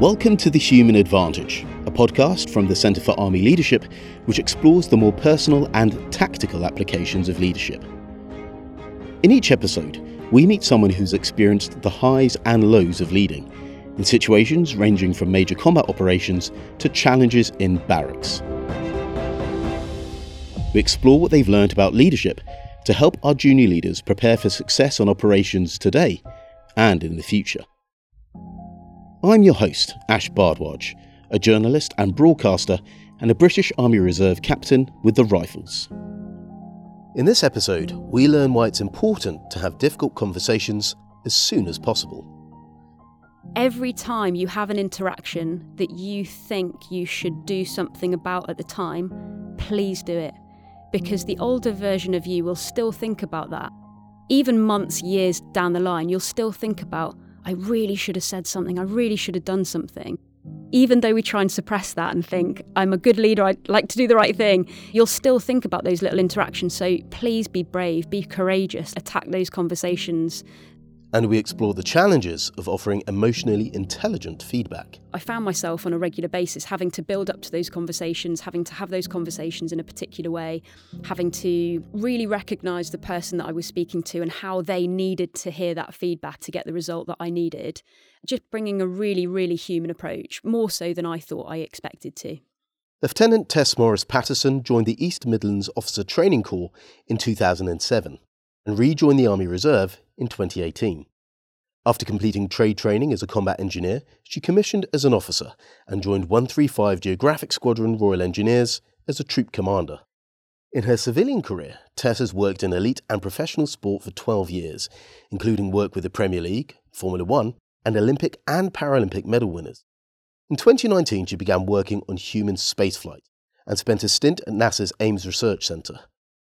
Welcome to The Human Advantage, a podcast from the Centre for Army Leadership, which explores the more personal and tactical applications of leadership. In each episode, we meet someone who's experienced the highs and lows of leading, in situations ranging from major combat operations to challenges in barracks. We explore what they've learned about leadership to help our junior leaders prepare for success on operations today and in the future. I'm your host, Ash Bhardwaj, a journalist and broadcaster and a British Army Reserve captain with the Rifles. In this episode, we learn why it's important to have difficult conversations as soon as possible. Every time you have an interaction that you think you should do something about at the time, please do it. Because the older version of you will still think about that. Even months, years down the line, you'll still think about, I really should have said something, I really should have done something. Even though we try and suppress that and think, I'm a good leader, I'd like to do the right thing, you'll still think about those little interactions. So please be brave, be courageous, attack those conversations and we explore the challenges of offering emotionally intelligent feedback. I found myself on a regular basis having to build up to those conversations, having to have those conversations in a particular way, having to really recognise the person that I was speaking to and how they needed to hear that feedback to get the result that I needed. Just bringing a really, really human approach, more so than I thought I expected to. Lieutenant Tess Morris Paterson joined the East Midlands Officer Training Corps in 2007 and rejoined the Army Reserve in 2018. After completing trade training as a combat engineer, she commissioned as an officer and joined 135 Geographic Squadron Royal Engineers as a troop commander. In her civilian career, Tess has worked in elite and professional sport for 12 years, including work with the Premier League, Formula One, and Olympic and Paralympic medal winners. In 2019, she began working on human spaceflight and spent a stint at NASA's Ames Research Center.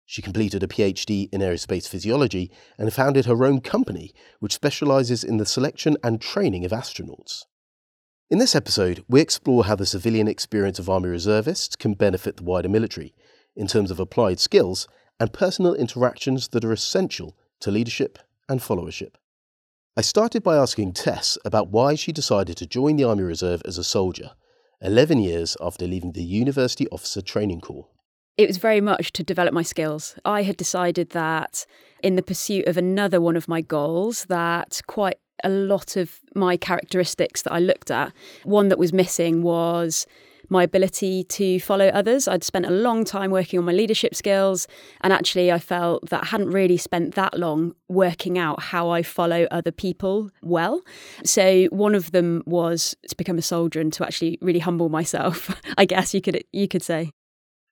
She completed a PhD in aerospace physiology and founded her own company, which specializes in the selection and training of astronauts. In this episode, we explore how the civilian experience of Army reservists can benefit the wider military in terms of applied skills and personal interactions that are essential to leadership and followership. I started by asking Tess about why she decided to join the Army Reserve as a soldier, 11 years after leaving the University Officer Training Corps it was very much to develop my skills. I had decided that in the pursuit of another one of my goals, that quite a lot of my characteristics that I looked at, one that was missing was my ability to follow others. I'd spent a long time working on my leadership skills, and actually, I felt that I hadn't really spent that long working out how I follow other people well. So, one of them was to become a soldier and to actually really humble myself, I guess you could you could say.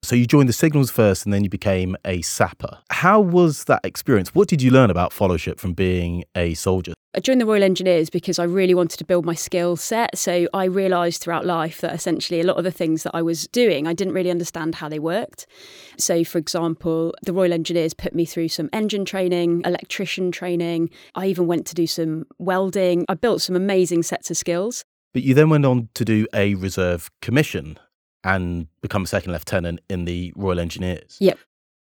So you joined the Signals first and then you became a sapper. How was that experience? What did you learn about followership from being a soldier? I joined the Royal Engineers because I really wanted to build my skill set. So I realised throughout life that essentially a lot of the things that I was doing, I didn't really understand how they worked. So, for example, the Royal Engineers put me through some engine training, electrician training. I even went to do some welding. I built some amazing sets of skills. But you then went on to do a reserve commission and become a second lieutenant in the Royal Engineers. Yep.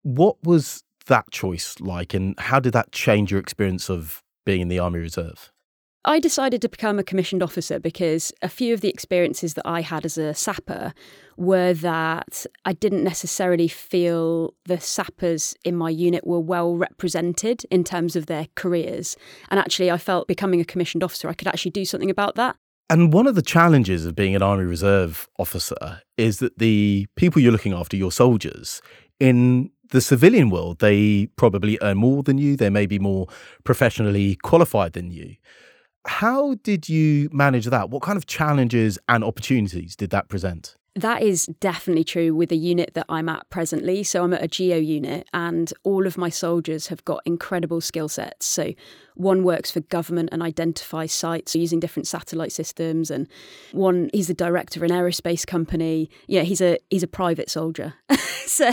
What was that choice like, and how did that change your experience of being in the Army Reserve? I decided to become a commissioned officer because a few of the experiences that I had as a sapper were that I didn't necessarily feel the sappers in my unit were well represented in terms of their careers. And actually, I felt becoming a commissioned officer, I could actually do something about that. And one of the challenges of being an Army Reserve officer is that the people you're looking after, your soldiers, in the civilian world, they probably earn more than you. They may be more professionally qualified than you. How did you manage that? What kind of challenges and opportunities did that present? That is definitely true with the unit that I'm at presently. So I'm at a geo unit, and all of my soldiers have got incredible skill sets. So one works for government and identifies sites using different satellite systems, and one he's the director of an aerospace company. Yeah, he's a he's a private soldier. so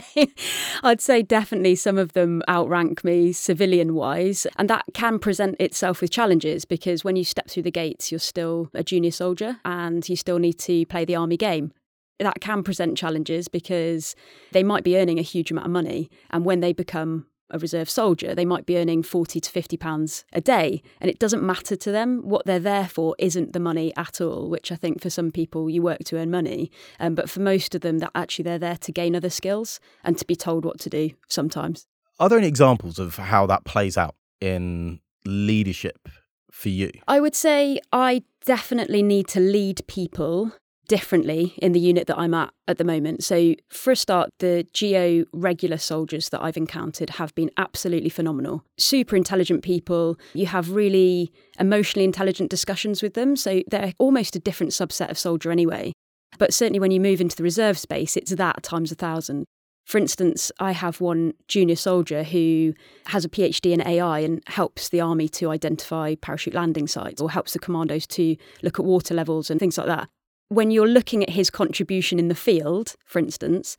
I'd say definitely some of them outrank me civilian wise, and that can present itself with challenges because when you step through the gates, you're still a junior soldier and you still need to play the army game that can present challenges because they might be earning a huge amount of money. And when they become a reserve soldier, they might be earning 40 to 50 pounds a day and it doesn't matter to them. What they're there for isn't the money at all, which I think for some people you work to earn money. Um, but for most of them, that actually they're there to gain other skills and to be told what to do sometimes. Are there any examples of how that plays out in leadership for you? I would say I definitely need to lead people differently in the unit that I'm at at the moment. So, for a start, the GEO regular soldiers that I've encountered have been absolutely phenomenal. Super intelligent people. You have really emotionally intelligent discussions with them. So, they're almost a different subset of soldier anyway. But certainly, when you move into the reserve space, it's that times a thousand. For instance, I have one junior soldier who has a PhD in AI and helps the army to identify parachute landing sites or helps the commandos to look at water levels and things like that when you're looking at his contribution in the field, for instance,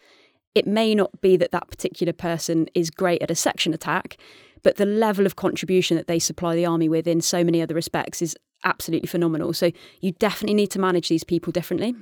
it may not be that that particular person is great at a section attack, but the level of contribution that they supply the army with in so many other respects is absolutely phenomenal. So you definitely need to manage these people differently.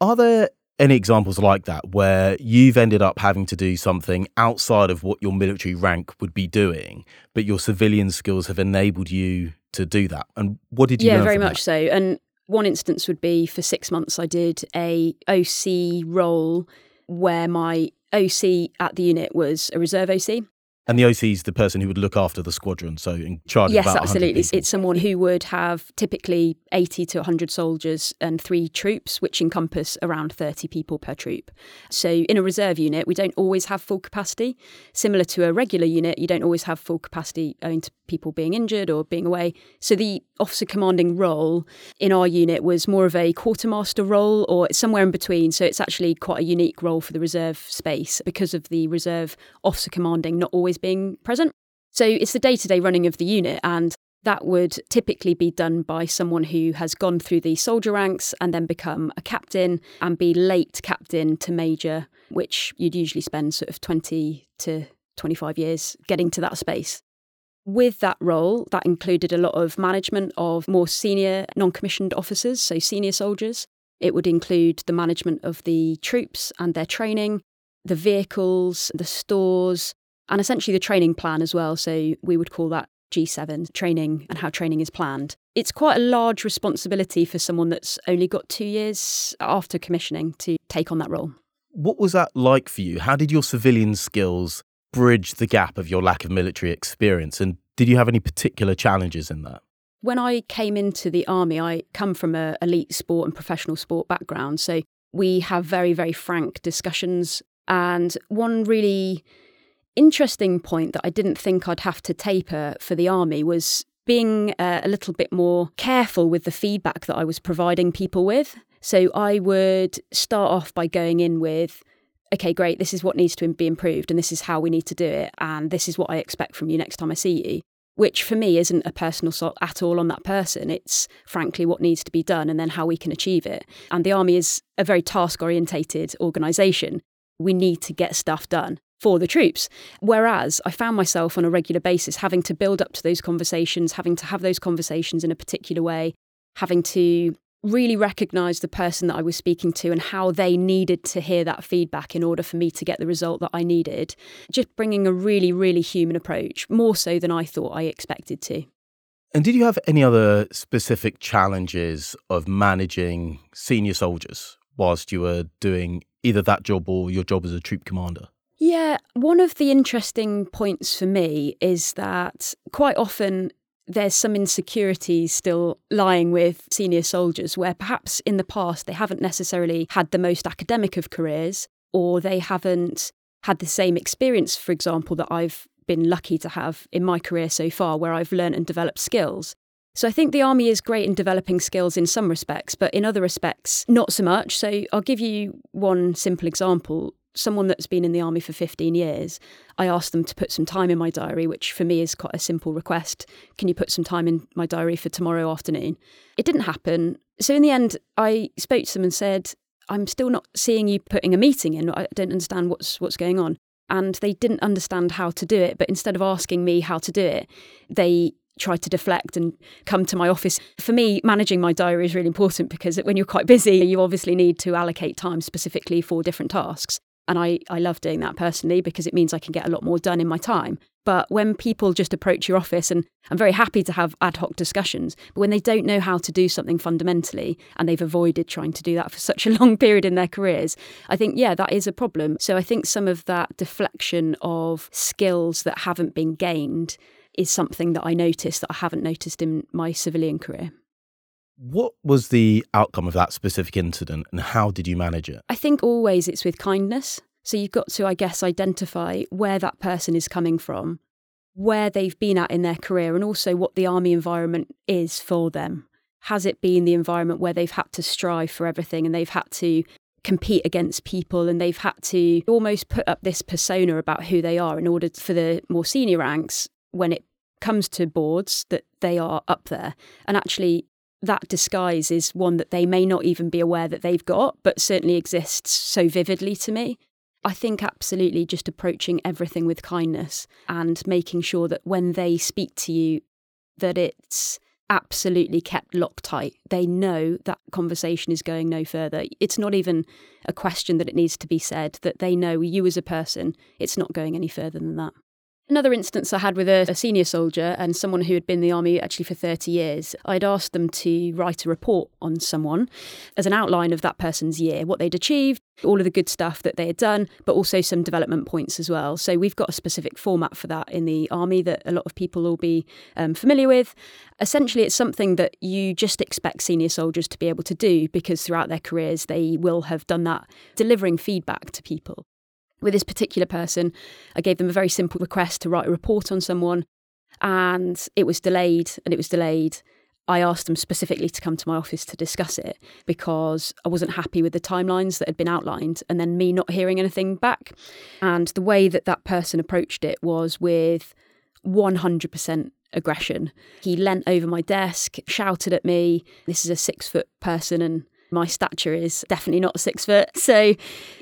Are there any examples like that where you've ended up having to do something outside of what your military rank would be doing, but your civilian skills have enabled you to do that? And what did you? Yeah, very much that? so. And one instance would be for six months, I did a OC role where my OC at the unit was a reserve OC. And the OC is the person who would look after the squadron, so in charge yes, of Yes, absolutely. People. It's someone who would have typically 80 to 100 soldiers and three troops, which encompass around 30 people per troop. So in a reserve unit, we don't always have full capacity. Similar to a regular unit, you don't always have full capacity owing to people being injured or being away. So the officer commanding role in our unit was more of a quartermaster role or somewhere in between. So it's actually quite a unique role for the reserve space because of the reserve officer commanding not always always being present. So it's the day to day running of the unit, and that would typically be done by someone who has gone through the soldier ranks and then become a captain and be late captain to major, which you'd usually spend sort of 20 to 25 years getting to that space. With that role, that included a lot of management of more senior non commissioned officers, so senior soldiers. It would include the management of the troops and their training, the vehicles, the stores, and essentially the training plan as well. So we would call that G7 training and how training is planned. It's quite a large responsibility for someone that's only got two years after commissioning to take on that role. What was that like for you? How did your civilian skills bridge the gap of your lack of military experience? And did you have any particular challenges in that? When I came into the army, I come from a elite sport and professional sport background. So we have very, very frank discussions. And one really interesting point that I didn't think I'd have to taper for the army was being uh, a little bit more careful with the feedback that I was providing people with. So I would start off by going in with, okay, great, this is what needs to be improved, and this is how we need to do it, and this is what I expect from you next time I see you. Which for me isn't a personal sort at all on that person. It's frankly what needs to be done and then how we can achieve it. And the army is a very task orientated organisation. We need to get stuff done for the troops. Whereas I found myself on a regular basis having to build up to those conversations, having to have those conversations in a particular way, having to really recognize the person that I was speaking to and how they needed to hear that feedback in order for me to get the result that I needed. Just bringing a really, really human approach, more so than I thought I expected to. And did you have any other specific challenges of managing senior soldiers whilst you were doing either that job or your job as a troop commander? Yeah, one of the interesting points for me is that quite often there's some insecurities still lying with senior soldiers where perhaps in the past they haven't necessarily had the most academic of careers or they haven't had the same experience, for example, that I've been lucky to have in my career so far, where I've learned and developed skills. So I think the army is great in developing skills in some respects, but in other respects, not so much. So I'll give you one simple example someone that's been in the army for 15 years, I asked them to put some time in my diary, which for me is quite a simple request. Can you put some time in my diary for tomorrow afternoon? It didn't happen. So in the end, I spoke to them and said, I'm still not seeing you putting a meeting in. I don't understand what's what's going on. And they didn't understand how to do it, but instead of asking me how to do it, they tried to deflect and come to my office. For me, managing my diary is really important because when you're quite busy, you obviously need to allocate time specifically for different tasks. And I, I love doing that personally because it means I can get a lot more done in my time. But when people just approach your office, and I'm very happy to have ad hoc discussions, but when they don't know how to do something fundamentally and they've avoided trying to do that for such a long period in their careers, I think, yeah, that is a problem. So I think some of that deflection of skills that haven't been gained is something that I noticed that I haven't noticed in my civilian career. What was the outcome of that specific incident and how did you manage it? I think always it's with kindness. So you've got to, I guess, identify where that person is coming from, where they've been at in their career, and also what the army environment is for them. Has it been the environment where they've had to strive for everything and they've had to compete against people and they've had to almost put up this persona about who they are in order for the more senior ranks when it comes to boards that they are up there and actually that disguise is one that they may not even be aware that they've got but certainly exists so vividly to me I think absolutely just approaching everything with kindness and making sure that when they speak to you, that it's absolutely kept locked tight. They know that conversation is going no further. It's not even a question that it needs to be said, that they know you as a person, it's not going any further than that. Another instance I had with a, a, senior soldier and someone who had been in the army actually for 30 years, I'd asked them to write a report on someone as an outline of that person's year, what they'd achieved, all of the good stuff that they had done, but also some development points as well. So we've got a specific format for that in the army that a lot of people will be um, familiar with. Essentially, it's something that you just expect senior soldiers to be able to do because throughout their careers they will have done that, delivering feedback to people. With this particular person, I gave them a very simple request to write a report on someone, and it was delayed and it was delayed. I asked them specifically to come to my office to discuss it because I wasn't happy with the timelines that had been outlined and then me not hearing anything back. And the way that that person approached it was with 100% aggression. He leant over my desk, shouted at me. This is a six foot person and my stature is definitely not six foot. So,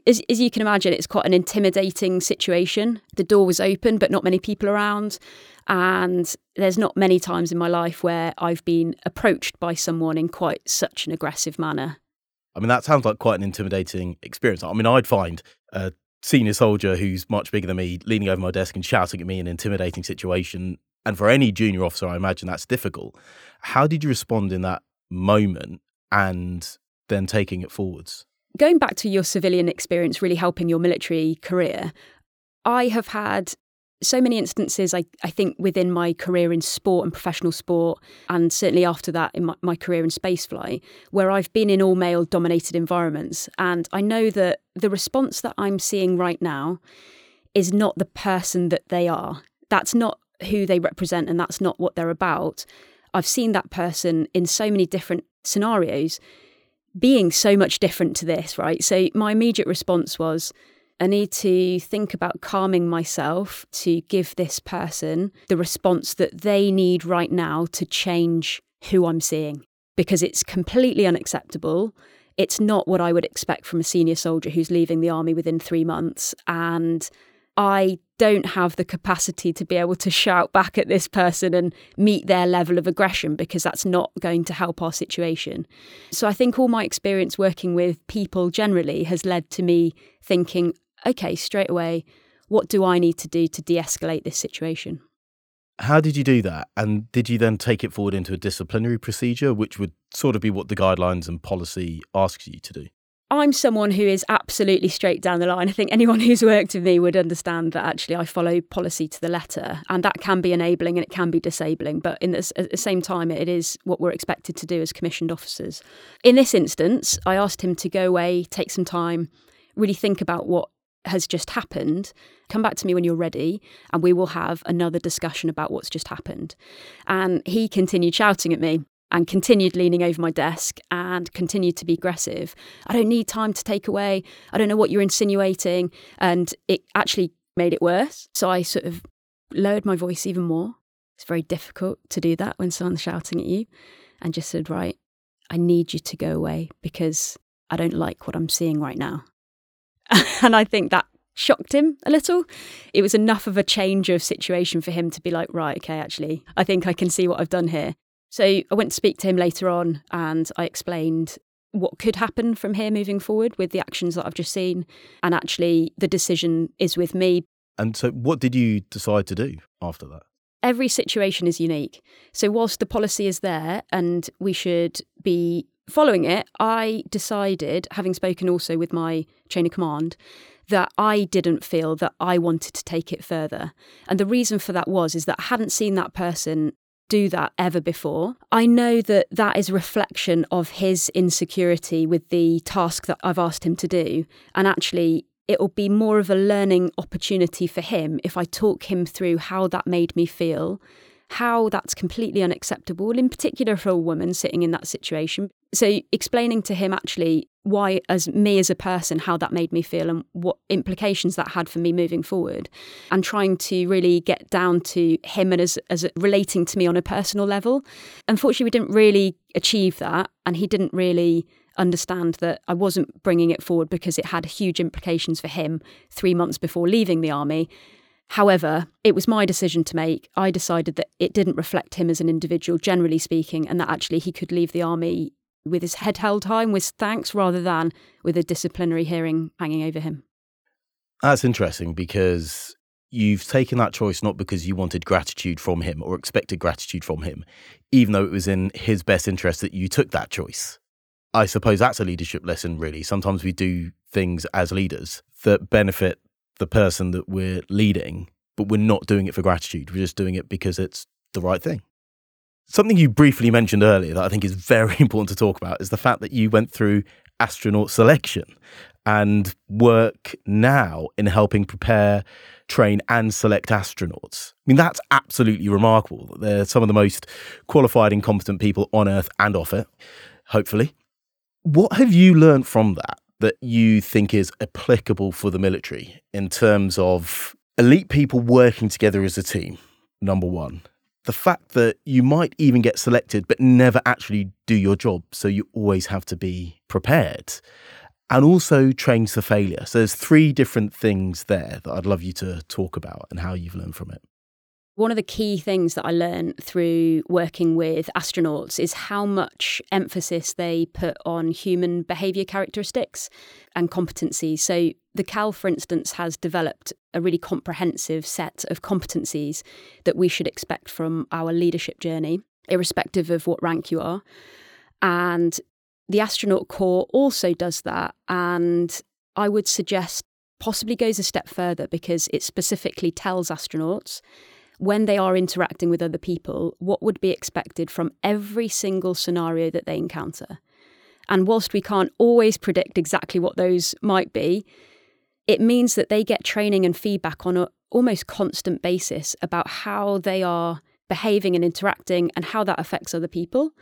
as, as you can imagine, it's quite an intimidating situation. The door was open, but not many people around. And there's not many times in my life where I've been approached by someone in quite such an aggressive manner. I mean, that sounds like quite an intimidating experience. I mean, I'd find a senior soldier who's much bigger than me leaning over my desk and shouting at me in an intimidating situation. And for any junior officer, I imagine that's difficult. How did you respond in that moment? And then taking it forwards. Going back to your civilian experience really helping your military career, I have had so many instances, I, I think, within my career in sport and professional sport, and certainly after that in my, my career in spaceflight, where I've been in all male dominated environments. And I know that the response that I'm seeing right now is not the person that they are. That's not who they represent, and that's not what they're about. I've seen that person in so many different scenarios being so much different to this, right? So my immediate response was, I need to think about calming myself to give this person the response that they need right now to change who I'm seeing because it's completely unacceptable. It's not what I would expect from a senior soldier who's leaving the army within three months. And I don't have the capacity to be able to shout back at this person and meet their level of aggression because that's not going to help our situation. So I think all my experience working with people generally has led to me thinking, okay, straight away, what do I need to do to de escalate this situation? How did you do that? And did you then take it forward into a disciplinary procedure, which would sort of be what the guidelines and policy asks you to do? I'm someone who is absolutely straight down the line. I think anyone who's worked with me would understand that actually I follow policy to the letter, and that can be enabling and it can be disabling. But in this, at the same time, it is what we're expected to do as commissioned officers. In this instance, I asked him to go away, take some time, really think about what has just happened. Come back to me when you're ready, and we will have another discussion about what's just happened. And he continued shouting at me and continued leaning over my desk and continued to be aggressive. I don't need time to take away. I don't know what you're insinuating. And it actually made it worse. So I sort of lowered my voice even more. It's very difficult to do that when someone's shouting at you and just said, Right, I need you to go away because I don't like what I'm seeing right now. and I think that shocked him a little. It was enough of a change of situation for him to be like, right, okay, actually, I think I can see what I've done here. So I went to speak to him later on and I explained what could happen from here moving forward with the actions that I've just seen. And actually, the decision is with me. And so, what did you decide to do after that? Every situation is unique. So, whilst the policy is there and we should be following it, I decided, having spoken also with my chain of command, that I didn't feel that I wanted to take it further. And the reason for that was is that I hadn't seen that person do that ever before. I know that that is a reflection of his insecurity with the task that I've asked him to do. And actually, it will be more of a learning opportunity for him if I talk him through how that made me feel how that's completely unacceptable, in particular for a woman sitting in that situation. So, explaining to him actually why, as me as a person, how that made me feel and what implications that had for me moving forward, and trying to really get down to him and as, as relating to me on a personal level. Unfortunately, we didn't really achieve that, and he didn't really understand that I wasn't bringing it forward because it had huge implications for him three months before leaving the army. However, it was my decision to make. I decided that it didn't reflect him as an individual, generally speaking, and that actually he could leave the army with his head held high and with thanks rather than with a disciplinary hearing hanging over him. That's interesting because you've taken that choice not because you wanted gratitude from him or expected gratitude from him, even though it was in his best interest that you took that choice. I suppose that's a leadership lesson, really. Sometimes we do things as leaders that benefit the person that we're leading, but we're not doing it for gratitude. We're just doing it because it's the right thing. Something you briefly mentioned earlier that I think is very important to talk about is the fact that you went through astronaut selection and work now in helping prepare, train, and select astronauts. I mean, that's absolutely remarkable. They're some of the most qualified and competent people on Earth and off it, hopefully. What have you learned from that? that you think is applicable for the military in terms of elite people working together as a team? Number one. The fact that you might even get selected but never actually do your job. So you always have to be prepared. And also trains for failure. So there's three different things there that I'd love you to talk about and how you've learned from it. One of the key things that I learned through working with astronauts is how much emphasis they put on human behaviour characteristics and competencies. So, the CAL, for instance, has developed a really comprehensive set of competencies that we should expect from our leadership journey, irrespective of what rank you are. And the astronaut corps also does that. And I would suggest possibly goes a step further because it specifically tells astronauts when they are interacting with other people, what would be expected from every single scenario that they encounter. And whilst we can't always predict exactly what those might be, it means that they get training and feedback on an almost constant basis about how they are behaving and interacting and how that affects other people.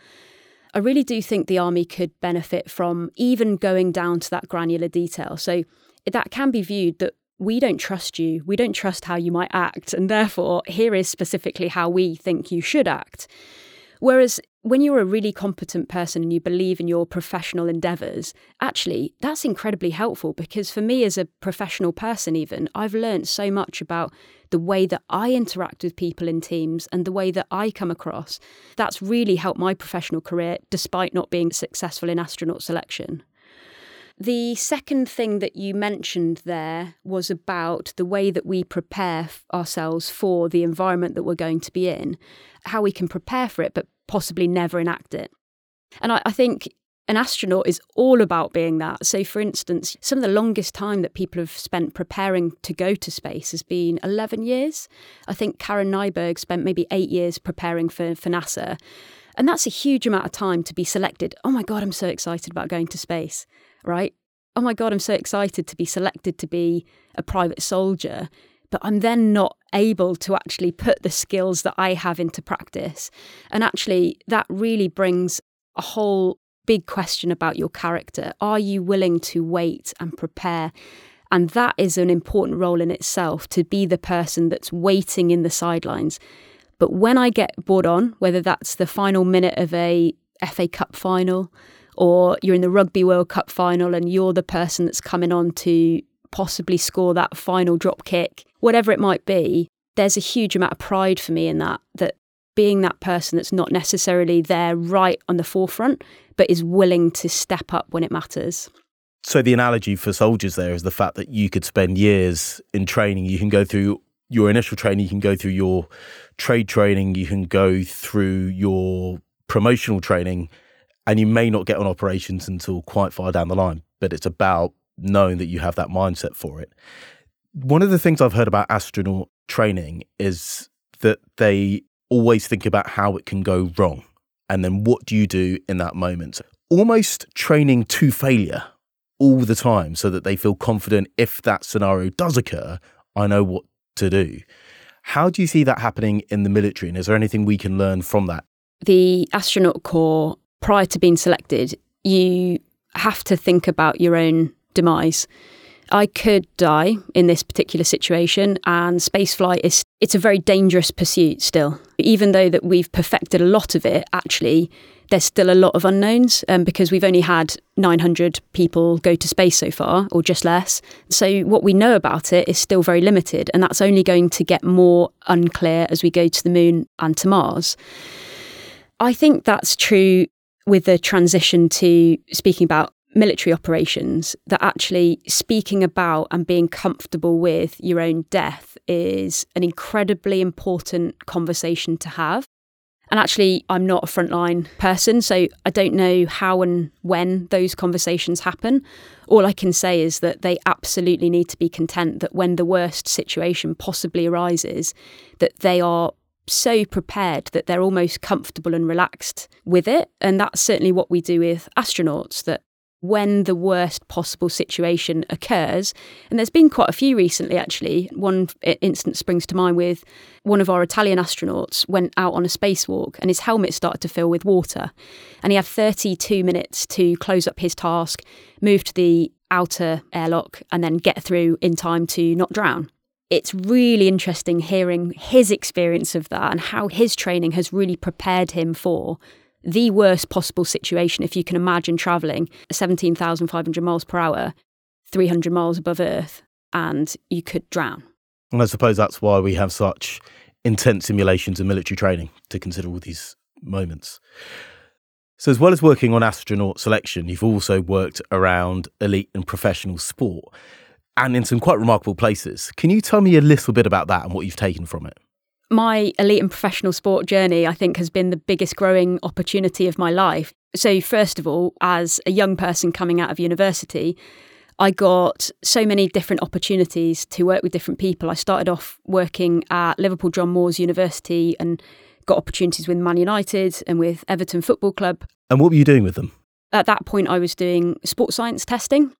I really do think the army could benefit from even going down to that granular detail. So that can be viewed that we don't trust you. We don't trust how you might act. And therefore, here is specifically how we think you should act. Whereas when you're a really competent person and you believe in your professional endeavours, actually, that's incredibly helpful because for me as a professional person, even, I've learned so much about the way that I interact with people in teams and the way that I come across. That's really helped my professional career despite not being successful in astronaut selection. The second thing that you mentioned there was about the way that we prepare ourselves for the environment that we're going to be in, how we can prepare for it, but possibly never enact it. And I, I think an astronaut is all about being that. So, for instance, some of the longest time that people have spent preparing to go to space has been 11 years. I think Karen Nyberg spent maybe eight years preparing for, for NASA. And that's a huge amount of time to be selected. Oh my God, I'm so excited about going to space right? Oh my God, I'm so excited to be selected to be a private soldier. But I'm then not able to actually put the skills that I have into practice. And actually, that really brings a whole big question about your character. Are you willing to wait and prepare? And that is an important role in itself to be the person that's waiting in the sidelines. But when I get bored on, whether that's the final minute of a FA Cup final, or you're in the Rugby World Cup final and you're the person that's coming on to possibly score that final drop kick, whatever it might be, there's a huge amount of pride for me in that, that being that person that's not necessarily there right on the forefront, but is willing to step up when it matters. So the analogy for soldiers there is the fact that you could spend years in training. You can go through your initial training, you can go through your trade training, you can go through your promotional training, and you may not get on operations until quite far down the line. But it's about knowing that you have that mindset for it. One of the things I've heard about astronaut training is that they always think about how it can go wrong. And then what do you do in that moment? Almost training to failure all the time so that they feel confident if that scenario does occur, I know what to do. How do you see that happening in the military? And is there anything we can learn from that? The astronaut corps, prior to being selected, you have to think about your own demise. I could die in this particular situation and spaceflight is it's a very dangerous pursuit still. Even though that we've perfected a lot of it, actually there's still a lot of unknowns um, because we've only had 900 people go to space so far, or just less. So, what we know about it is still very limited, and that's only going to get more unclear as we go to the moon and to Mars. I think that's true with the transition to speaking about military operations that actually speaking about and being comfortable with your own death is an incredibly important conversation to have. And actually, I'm not a frontline person, so I don't know how and when those conversations happen. All I can say is that they absolutely need to be content that when the worst situation possibly arises, that they are so prepared that they're almost comfortable and relaxed with it. And that's certainly what we do with astronauts, that when the worst possible situation occurs. And there's been quite a few recently, actually. One instance springs to mind with one of our Italian astronauts went out on a spacewalk and his helmet started to fill with water. And he had 32 minutes to close up his task, move to the outer airlock, and then get through in time to not drown. It's really interesting hearing his experience of that and how his training has really prepared him for the worst possible situation if you can imagine travelling 17,500 miles per hour, 300 miles above Earth, and you could drown. And I suppose that's why we have such intense simulations and military training to consider all these moments. So, as well as working on astronaut selection, you've also worked around elite and professional sport and in some quite remarkable places. Can you tell me a little bit about that and what you've taken from it? my elite and professional sport journey, I think, has been the biggest growing opportunity of my life. So, first of all, as a young person coming out of university, I got so many different opportunities to work with different people. I started off working at Liverpool John Moores University and got opportunities with Man United and with Everton Football Club. And what were you doing with them? At that point, I was doing sports science testing.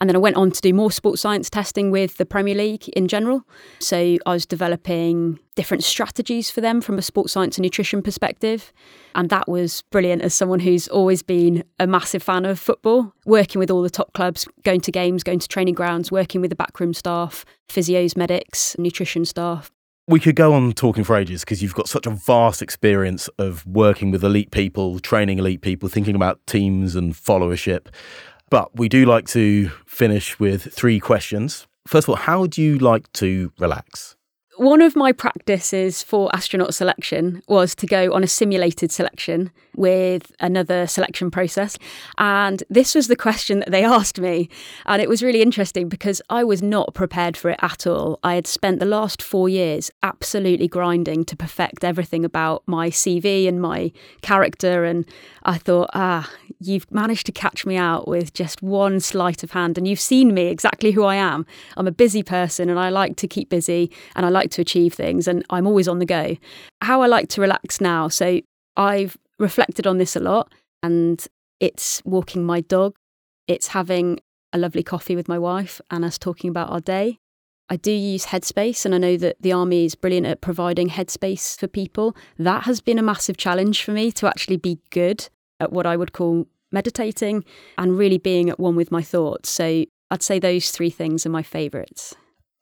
And then I went on to do more sports science testing with the Premier League in general. So I was developing different strategies for them from a sports science and nutrition perspective. And that was brilliant as someone who's always been a massive fan of football, working with all the top clubs, going to games, going to training grounds, working with the backroom staff, physios, medics, nutrition staff. We could go on talking for ages because you've got such a vast experience of working with elite people, training elite people, thinking about teams and followership. But we do like to finish with three questions. First of all, how do you like to relax? One of my practices for astronaut selection was to go on a simulated selection with another selection process. And this was the question that they asked me. And it was really interesting because I was not prepared for it at all. I had spent the last four years absolutely grinding to perfect everything about my CV and my character. And I thought, ah, you've managed to catch me out with just one sleight of hand. And you've seen me exactly who I am. I'm a busy person and I like to keep busy and I like to achieve things and I'm always on the go. How I like to relax now. So I've reflected on this a lot and it's walking my dog, it's having a lovely coffee with my wife and us talking about our day. I do use Headspace, and I know that the Army is brilliant at providing headspace for people. That has been a massive challenge for me to actually be good at what I would call meditating and really being at one with my thoughts. So I'd say those three things are my favourites.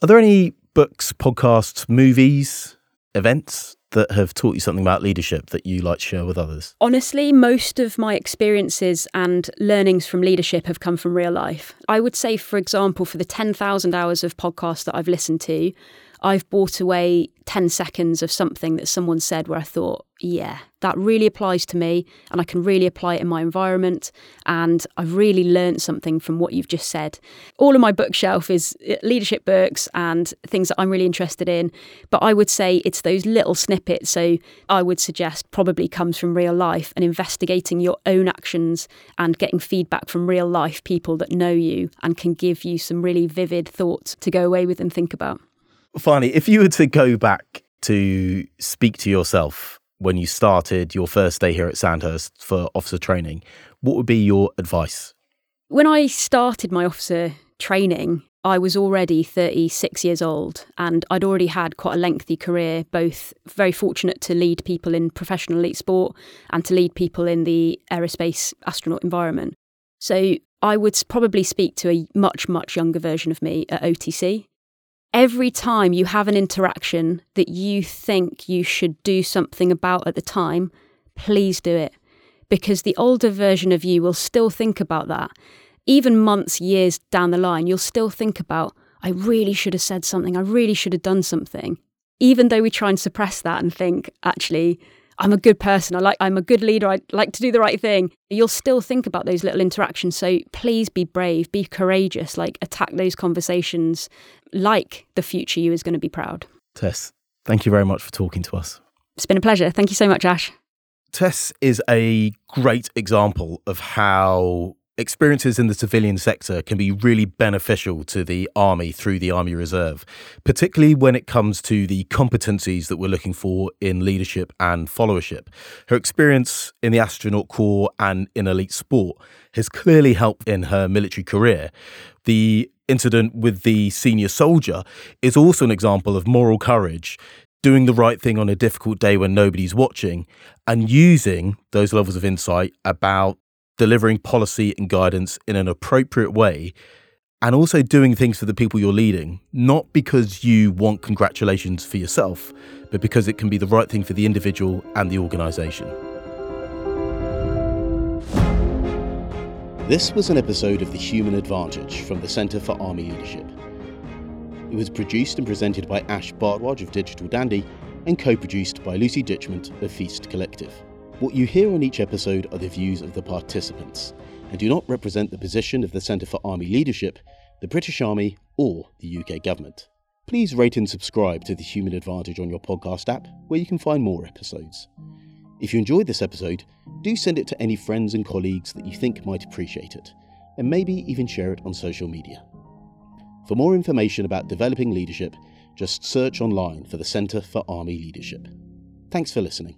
Are there any books, podcasts, movies, events that have taught you something about leadership that you like to share with others? Honestly, most of my experiences and learnings from leadership have come from real life. I would say, for example, for the 10,000 hours of podcasts that I've listened to, I've bought away 10 seconds of something that someone said where I thought, yeah, that really applies to me and I can really apply it in my environment. And I've really learned something from what you've just said. All of my bookshelf is uh, leadership books and things that I'm really interested in. But I would say it's those little snippets. So I would suggest probably comes from real life and investigating your own actions and getting feedback from real life people that know you and can give you some really vivid thoughts to go away with and think about. Finally, if you were to go back to speak to yourself when you started your first day here at Sandhurst for officer training, what would be your advice? When I started my officer training, I was already 36 years old and I'd already had quite a lengthy career, both very fortunate to lead people in professional elite sport and to lead people in the aerospace astronaut environment. So I would probably speak to a much, much younger version of me at OTC every time you have an interaction that you think you should do something about at the time, please do it. Because the older version of you will still think about that. Even months, years down the line, you'll still think about, I really should have said something, I really should have done something. Even though we try and suppress that and think, actually, I'm a good person. I like I'm a good leader. I like to do the right thing. You'll still think about those little interactions. So please be brave, be courageous, like attack those conversations like the future you is going to be proud. Tess, thank you very much for talking to us. It's been a pleasure. Thank you so much, Ash. Tess is a great example of how experiences in the civilian sector can be really beneficial to the Army through the Army Reserve, particularly when it comes to the competencies that we're looking for in leadership and followership. Her experience in the astronaut corps and in elite sport has clearly helped in her military career. The incident with the senior soldier is also an example of moral courage doing the right thing on a difficult day when nobody's watching and using those levels of insight about delivering policy and guidance in an appropriate way, and also doing things for the people you're leading, not because you want congratulations for yourself, but because it can be the right thing for the individual and the organisation. This was an episode of The Human Advantage from the Centre for Army Leadership. It was produced and presented by Ash Bhardwaj of Digital Dandy and co produced by Lucy Ditchment of Feast Collective. What you hear on each episode are the views of the participants and do not represent the position of the Centre for Army Leadership, the British Army, or the UK Government. Please rate and subscribe to The Human Advantage on your podcast app, where you can find more episodes. If you enjoyed this episode, do send it to any friends and colleagues that you think might appreciate it, and maybe even share it on social media. For more information about developing leadership, just search online for the Centre for Army Leadership. Thanks for listening.